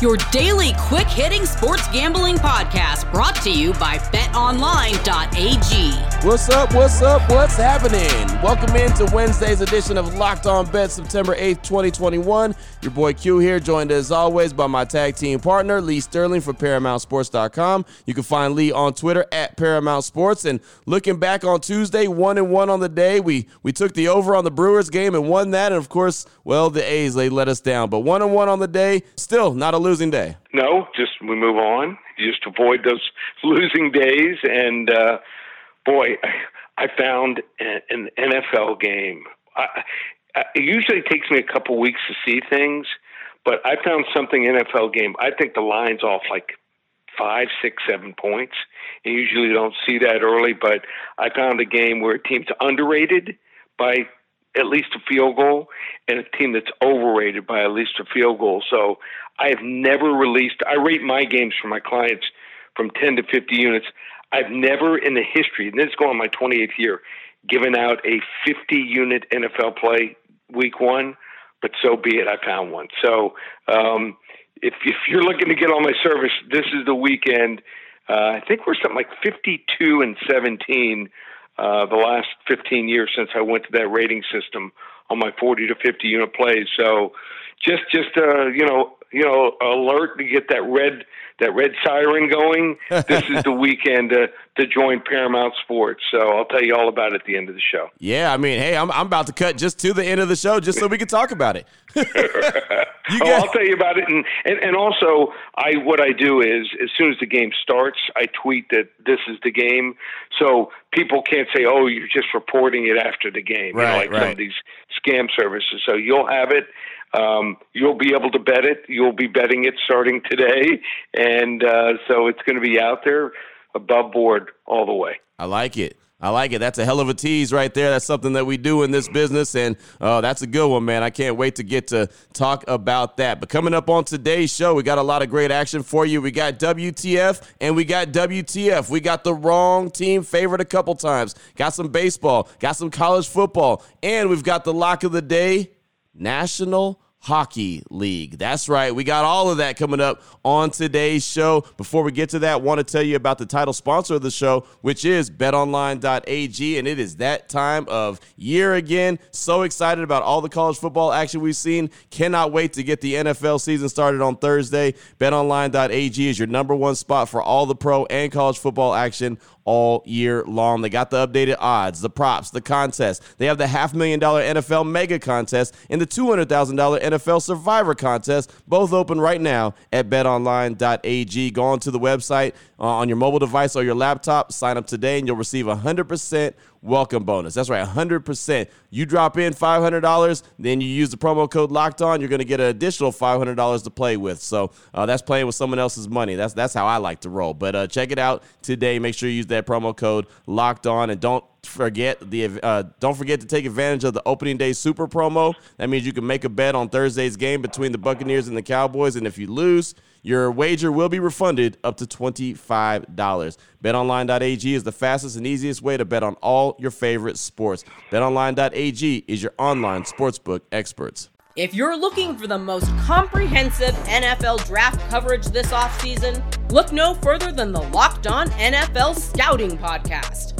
your daily quick hitting sports gambling podcast brought to you by betonline.ag. What's up? What's up? What's happening? Welcome into Wednesday's edition of Locked On Bet, September 8th, 2021. Your boy Q here, joined as always by my tag team partner, Lee Sterling from ParamountSports.com. You can find Lee on Twitter at Paramount Sports. And looking back on Tuesday, one and one on the day, we we took the over on the Brewers game and won that. And of course, well, the A's they let us down, but one and one on the day, still not a losing day. No, just we move on. You just avoid those losing days. And uh, boy, I found an NFL game. I, it usually takes me a couple weeks to see things, but I found something NFL game. I think the line's off like five, six, seven points. You usually don't see that early, but I found a game where a team's underrated by at least a field goal and a team that's overrated by at least a field goal. So I have never released, I rate my games for my clients from 10 to 50 units. I've never in the history, and this is going on my 28th year, given out a 50 unit NFL play week one, but so be it. I found one. So um, if, if you're looking to get on my service, this is the weekend. Uh, I think we're something like 52 and 17 uh, the last 15 years since I went to that rating system on my 40 to 50 unit plays. So just just uh, you know you know alert to get that red that red siren going. this is the weekend to to join Paramount Sports. So I'll tell you all about it at the end of the show. Yeah, I mean, hey, I'm I'm about to cut just to the end of the show just so we can talk about it. oh, I'll tell you about it, and, and and also, I what I do is as soon as the game starts, I tweet that this is the game, so people can't say, "Oh, you're just reporting it after the game," right, you know, like right. some of these scam services. So you'll have it. Um, you'll be able to bet it. You'll be betting it starting today, and uh, so it's going to be out there above board all the way. I like it. I like it. That's a hell of a tease right there. That's something that we do in this business, and uh, that's a good one, man. I can't wait to get to talk about that. But coming up on today's show, we got a lot of great action for you. We got WTF and we got WTF. We got the wrong team favored a couple times. Got some baseball, got some college football, and we've got the lock of the day National Hockey League. That's right. We got all of that coming up on today's show. Before we get to that, want to tell you about the title sponsor of the show, which is betonline.ag and it is that time of year again. So excited about all the college football action we've seen. Cannot wait to get the NFL season started on Thursday. betonline.ag is your number one spot for all the pro and college football action all year long. They got the updated odds, the props, the contest. They have the half million dollar NFL mega contest and the $200,000 NFL survivor contest, both open right now at betonline.ag. Go on to the website uh, on your mobile device or your laptop, sign up today, and you'll receive a 100% welcome bonus. That's right, 100%. You drop in $500, then you use the promo code locked on, you're going to get an additional $500 to play with. So uh, that's playing with someone else's money. That's that's how I like to roll. But uh, check it out today. Make sure you use that promo code locked on and don't forget the uh, don't forget to take advantage of the opening day super promo. That means you can make a bet on Thursday's game between the Buccaneers and the Cowboys, and if you lose, your wager will be refunded up to $25. BetOnline.ag is the fastest and easiest way to bet on all your favorite sports. BetOnline.ag is your online sportsbook experts. If you're looking for the most comprehensive NFL draft coverage this offseason, look no further than the Locked On NFL Scouting Podcast.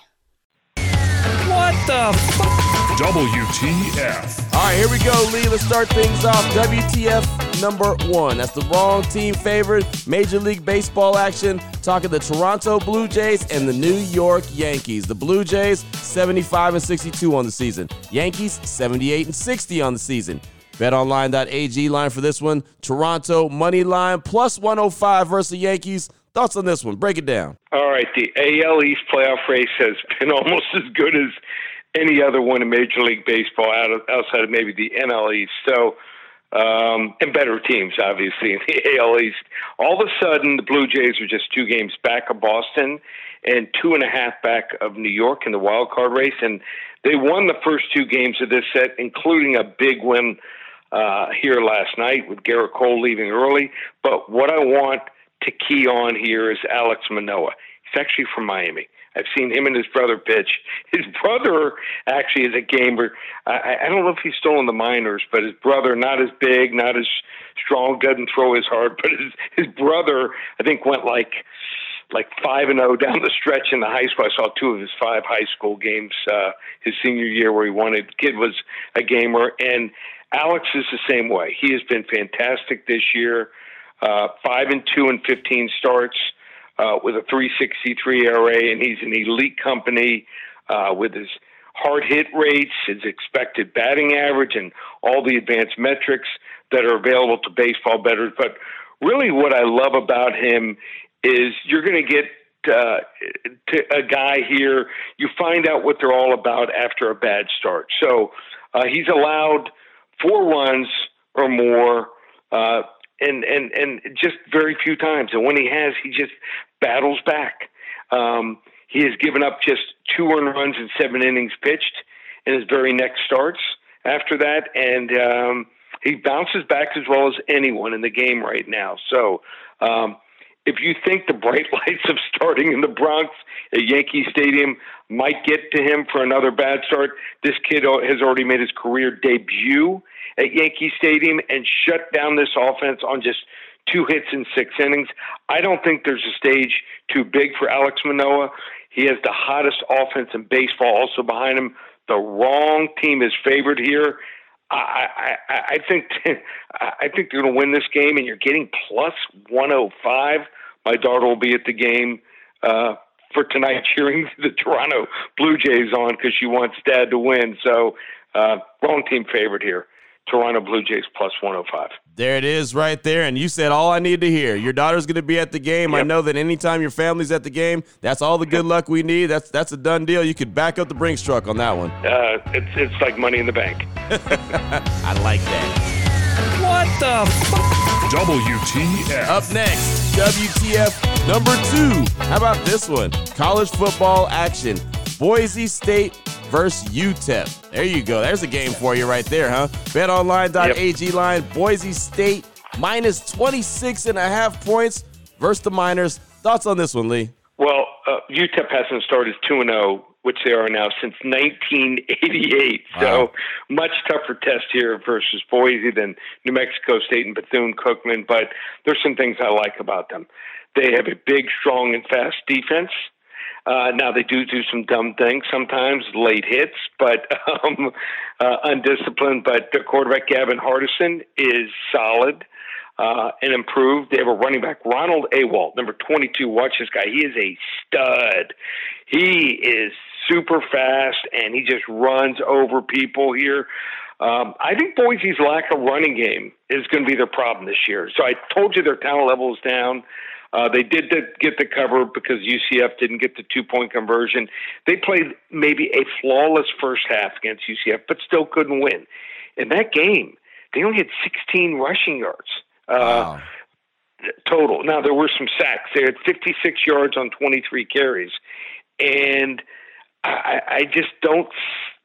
What the fuck? WTF. All right, here we go, Lee. Let's start things off. WTF number one. That's the wrong team favorite. Major League Baseball action. Talking the Toronto Blue Jays and the New York Yankees. The Blue Jays 75 and 62 on the season. Yankees 78 and 60 on the season. BetOnline.ag line for this one. Toronto money line plus 105 versus the Yankees. Thoughts on this one? Break it down. All right, the AL East playoff race has been almost as good as any other one in Major League Baseball out of, outside of maybe the NL East. So, um, and better teams, obviously, in the AL East. All of a sudden, the Blue Jays are just two games back of Boston and two and a half back of New York in the wild card race. And they won the first two games of this set, including a big win uh, here last night with Gerrit Cole leaving early. But what I want – to key on here is Alex Manoah. He's actually from Miami. I've seen him and his brother pitch. His brother actually is a gamer. I, I don't know if he's still in the minors, but his brother, not as big, not as strong, doesn't throw as hard, but his his brother, I think, went like like five and zero oh down the stretch in the high school. I saw two of his five high school games uh, his senior year where he won it. Kid was a gamer, and Alex is the same way. He has been fantastic this year uh, five and two and 15 starts uh, with a 363 ERA, and he's an elite company uh, with his hard hit rates, his expected batting average, and all the advanced metrics that are available to baseball bettors. But really, what I love about him is you're going to get uh, to a guy here. You find out what they're all about after a bad start. So uh, he's allowed four runs or more. Uh, and and and just very few times. And when he has, he just battles back. Um, he has given up just two earned runs in seven innings pitched in his very next starts. After that, and um, he bounces back as well as anyone in the game right now. So. Um, if you think the bright lights of starting in the Bronx at Yankee Stadium might get to him for another bad start, this kid has already made his career debut at Yankee Stadium and shut down this offense on just two hits in six innings. I don't think there's a stage too big for Alex Manoah. He has the hottest offense in baseball also behind him. The wrong team is favored here. I, I, I think I think they're going to win this game, and you're getting plus 105. My daughter will be at the game uh, for tonight, cheering the Toronto Blue Jays on because she wants Dad to win. So, uh, wrong team favorite here. Toronto Blue Jays plus 105. There it is right there. And you said all I need to hear. Your daughter's going to be at the game. Yep. I know that anytime your family's at the game, that's all the good luck we need. That's that's a done deal. You could back up the Brinks truck on that one. Uh, it's, it's like money in the bank. I like that. What the fuck? WTF. Up next, WTF number two. How about this one? College football action. Boise State versus UTEP. There you go. There's a game for you right there, huh? BetOnline.ag yep. line, Boise State minus 26 and a half points versus the Miners. Thoughts on this one, Lee? Well, uh, UTEP hasn't started 2 0, which they are now since 1988. Wow. So much tougher test here versus Boise than New Mexico State and Bethune Cookman. But there's some things I like about them. They have a big, strong, and fast defense. Uh, now they do do some dumb things sometimes, late hits, but um, uh, undisciplined. But the quarterback Gavin Hardison is solid uh, and improved. They have a running back Ronald Awatt, number 22. Watch this guy; he is a stud. He is super fast and he just runs over people here. Um, I think Boise's lack of running game is going to be their problem this year. So I told you their talent level is down. Uh, they did the, get the cover because UCF didn't get the two point conversion. They played maybe a flawless first half against UCF, but still couldn't win. In that game, they only had 16 rushing yards. Uh, wow. Total. Now there were some sacks. They had 56 yards on 23 carries, and I, I just don't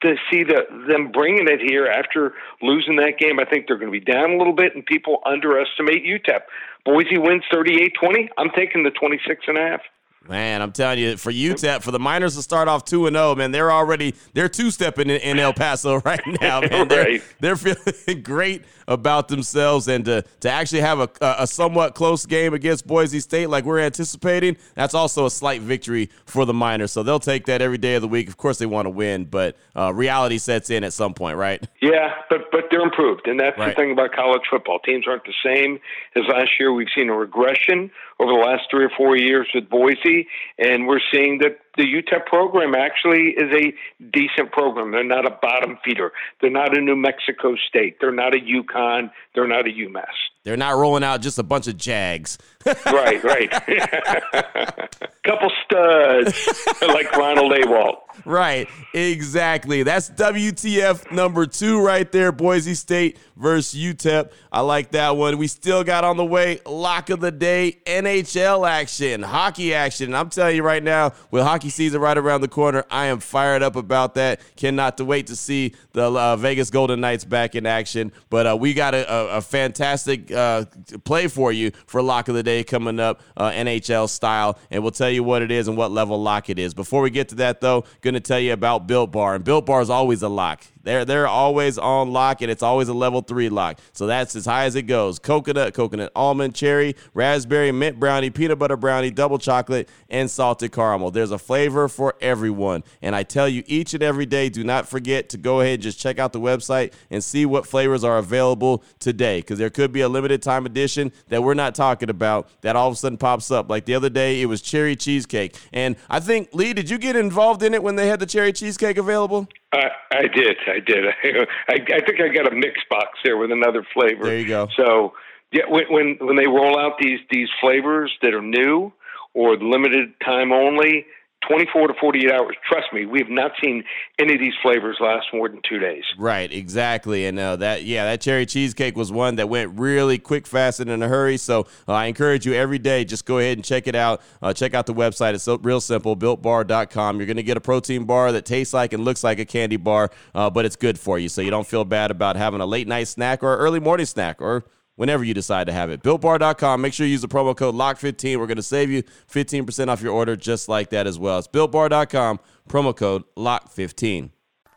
to see the, them bringing it here after losing that game. I think they're going to be down a little bit, and people underestimate UTEP. Boise wins 38-20. I'm taking the 26 and a half. Man, I'm telling you, for UTEP, for the Miners to start off two and zero, man, they're already they're two stepping in, in, El Paso right now, man. They're, right. they're feeling great about themselves, and to to actually have a, a somewhat close game against Boise State, like we're anticipating, that's also a slight victory for the Miners. So they'll take that every day of the week. Of course, they want to win, but uh, reality sets in at some point, right? Yeah, but but they're improved, and that's Right. the thing about college football. Teams aren't the same as last year. We've seen a regression over the last three or four years with Boise, and we're seeing that the UTEP program actually is a decent program. They're not a bottom feeder. They're not a New Mexico State. They're not a UConn. They're not a UMass. They're not rolling out just a bunch of Jags. right, right. Couple studs like Ronald Awatt. Right, exactly. That's WTF number two right there. Boise State versus UTEP. I like that one. We still got on the way lock of the day NHL action, hockey action. I'm telling you right now, with hockey season right around the corner, I am fired up about that. Cannot to wait to see the uh, Vegas Golden Knights back in action. But uh, we got a, a, a fantastic uh, play for you for lock of the day coming up, uh, NHL style, and we'll tell you what it is and what level lock it is. Before we get to that, though, going to tell you about Built Bar, and Built Bar is always a lock. They're they're always on lock, and it's always a level three lock. So that's as high as it goes: coconut, coconut almond, cherry, raspberry, mint brownie, peanut butter brownie, double chocolate, and salted caramel. There's a flavor for everyone, and I tell you each and every day, do not forget to go ahead and just check out the website and see what flavors are available today, because there could be a limited time edition that we're not talking about that all of a sudden pops up. Like the other day, it was cherry cheesecake, and I think Lee, did you get involved in it when they had the cherry cheesecake available? I, I did. I did. I, I think I got a mix box there with another flavor. There you go. So yeah, when when when they roll out these these flavors that are new or limited time only, twenty four to forty eight hours. Trust me, we have not seen any of these flavors last more than two days. Right, exactly, and uh, that yeah, that cherry cheesecake was one that went really quick, fast, and in a hurry. So uh, I encourage you every day, just go ahead and check it out. Uh, check out the website; it's real simple, BuiltBar.com. You're going to get a protein bar that tastes like and looks like a candy bar, uh, but it's good for you, so you don't feel bad about having a late night snack or early morning snack or whenever you decide to have it. BuiltBar.com. Make sure you use the promo code LOCK15. We're going to save you 15% off your order just like that as well. It's BuiltBar.com, promo code LOCK15.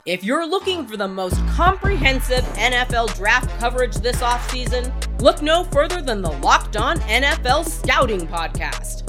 If you're looking for the most comprehensive NFL draft coverage this offseason, look no further than the Locked On NFL Scouting Podcast.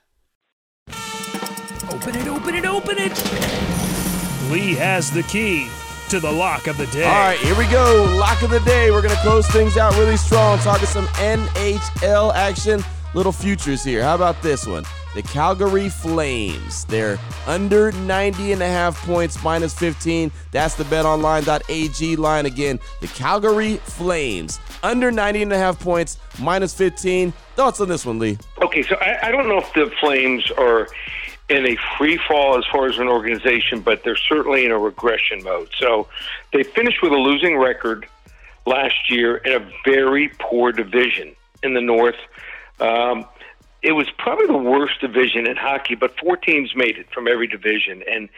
Open it, open it, open it. Lee has the key to the lock of the day. All right, here we go. Lock of the day. We're going to close things out really strong, talking some NHL action. Little futures here. How about this one? The Calgary Flames. They're under 90 and a half points, minus 15. That's the betonline.ag line again. The Calgary Flames, under 90 and a half points, minus 15. Thoughts on this one, Lee? Okay, so I, I don't know if the Flames are in a free fall as far as an organization, but they're certainly in a regression mode. So they finished with a losing record last year in a very poor division in the North. Um, it was probably the worst division in hockey, but four teams made it from every division, and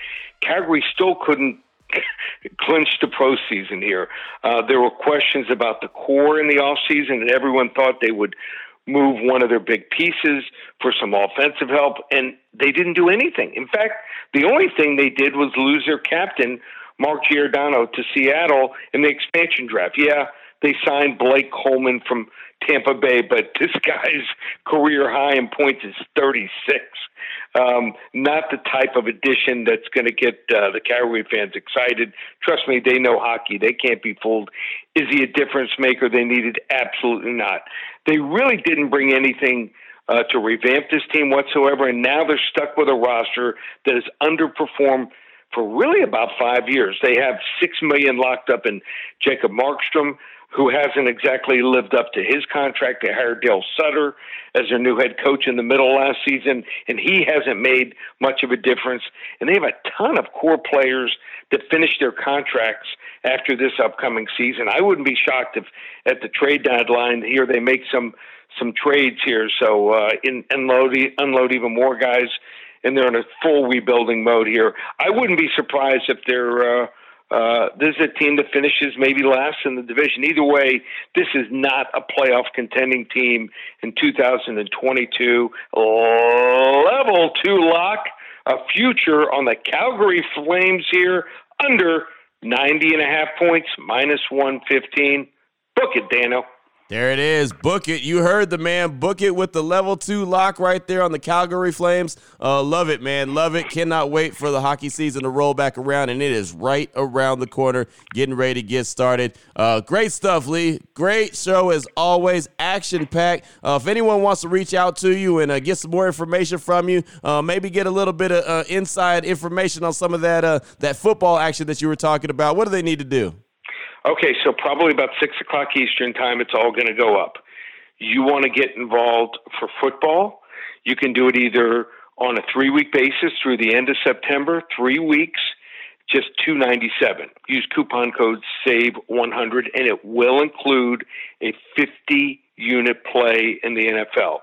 Calgary still couldn't clinch the postseason here. Uh, there were questions about the core in the offseason, and everyone thought they would move one of their big pieces for some offensive help, and they didn't do anything. In fact, the only thing they did was lose their captain, Mark Giordano, to Seattle in the expansion draft. Yeah, they signed Blake Coleman from Tampa Bay, but this guy's career high in points is 36. Um, not the type of addition that's going to get uh, the Calgary fans excited. Trust me, they know hockey. They can't be fooled. Is he a difference maker? They needed absolutely not. They really didn't bring anything uh, to revamp this team whatsoever, and now they're stuck with a roster that has underperformed for really about five years. They have six million locked up in Jacob Markstrom, who hasn't exactly lived up to his contract. They hired Dale Sutter as their new head coach in the middle last season, and he hasn't made much of a difference. And they have a ton of core players that finish their contracts after this upcoming season. I wouldn't be shocked if at the trade deadline here they make some some trades here, so uh, in, unload unload even more guys, and they're in a full rebuilding mode here. I wouldn't be surprised if they're uh, uh, this is a team that finishes maybe last in the division. Either way, this is not a playoff contending team in 2022. Level two lock, a future on the Calgary Flames here under 90 and a half points, minus 115. Book it, Dano. There it is. Book it. You heard the man. Book it with the level two lock right there on the Calgary Flames. Uh, love it, man. Love it. Cannot wait for the hockey season to roll back around, and it is right around the corner. Getting ready to get started. Uh, great stuff, Lee. Great show as always. Action packed. Uh, if anyone wants to reach out to you and uh, get some more information from you, uh, maybe get a little bit of uh, inside information on some of that that football action that you were talking about, what do they need to do? Okay, so probably about six o'clock Eastern time, it's all going to go up. You want to get involved for football? You can do it either on a three week basis through the end of September, three weeks, just two ninety seven. Use coupon code SAVE one hundred, and it will include a fifty unit play in the NFL.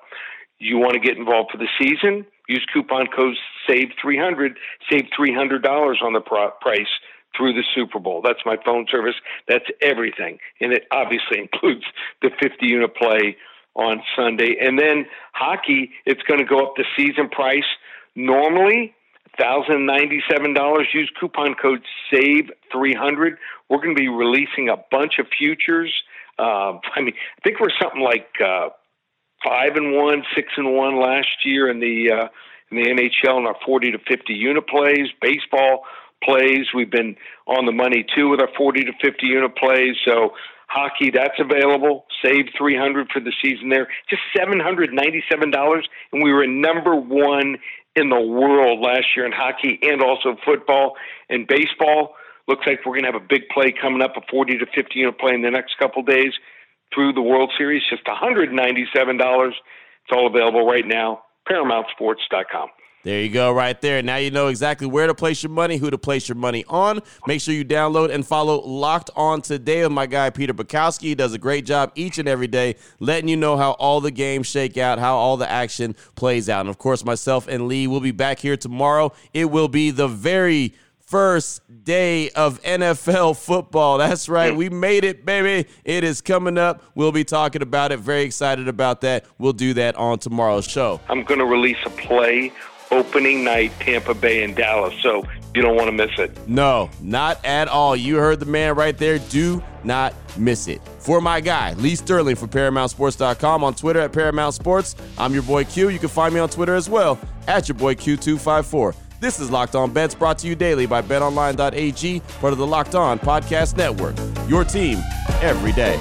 You want to get involved for the season? Use coupon code SAVE three hundred. Save three hundred dollars on the price through the Super Bowl. That's my phone service. That's everything. And it obviously includes the 50 unit play on Sunday. And then hockey, it's going to go up the season price. Normally, $1,097. Use coupon code SAVE300. We're going to be releasing a bunch of futures. Uh, I mean, I think we're something like uh, five and one, six and one last year in the uh, in the NHL in our 40 to 50 unit plays. Baseball, plays. We've been on the money too with our 40 to 50 unit plays. So hockey, that's available. Save 300 for the season there. Just $797. And we were number one in the world last year in hockey and also football and baseball. Looks like we're going to have a big play coming up, a 40 to 50 unit play in the next couple days through the World Series. Just $197. It's all available right now. ParamountSports.com. There you go, right there. Now you know exactly where to place your money, who to place your money on. Make sure you download and follow Locked On Today with my guy Peter Bukowski. He does a great job each and every day letting you know how all the games shake out, how all the action plays out. And of course, myself and Lee will be back here tomorrow. It will be the very first day of NFL football. That's right. We made it, baby. It is coming up. We'll be talking about it. Very excited about that. We'll do that on tomorrow's show. I'm going to release a play opening night, Tampa Bay and Dallas. So you don't want to miss it. No, not at all. You heard the man right there. Do not miss it. For my guy, Lee Sterling from ParamountSports.com on Twitter at Paramount Sports. I'm your boy Q. You can find me on Twitter as well at your boy Q254. This is Locked On Bets brought to you daily by BetOnline.ag, part of the Locked On Podcast Network. Your team every day.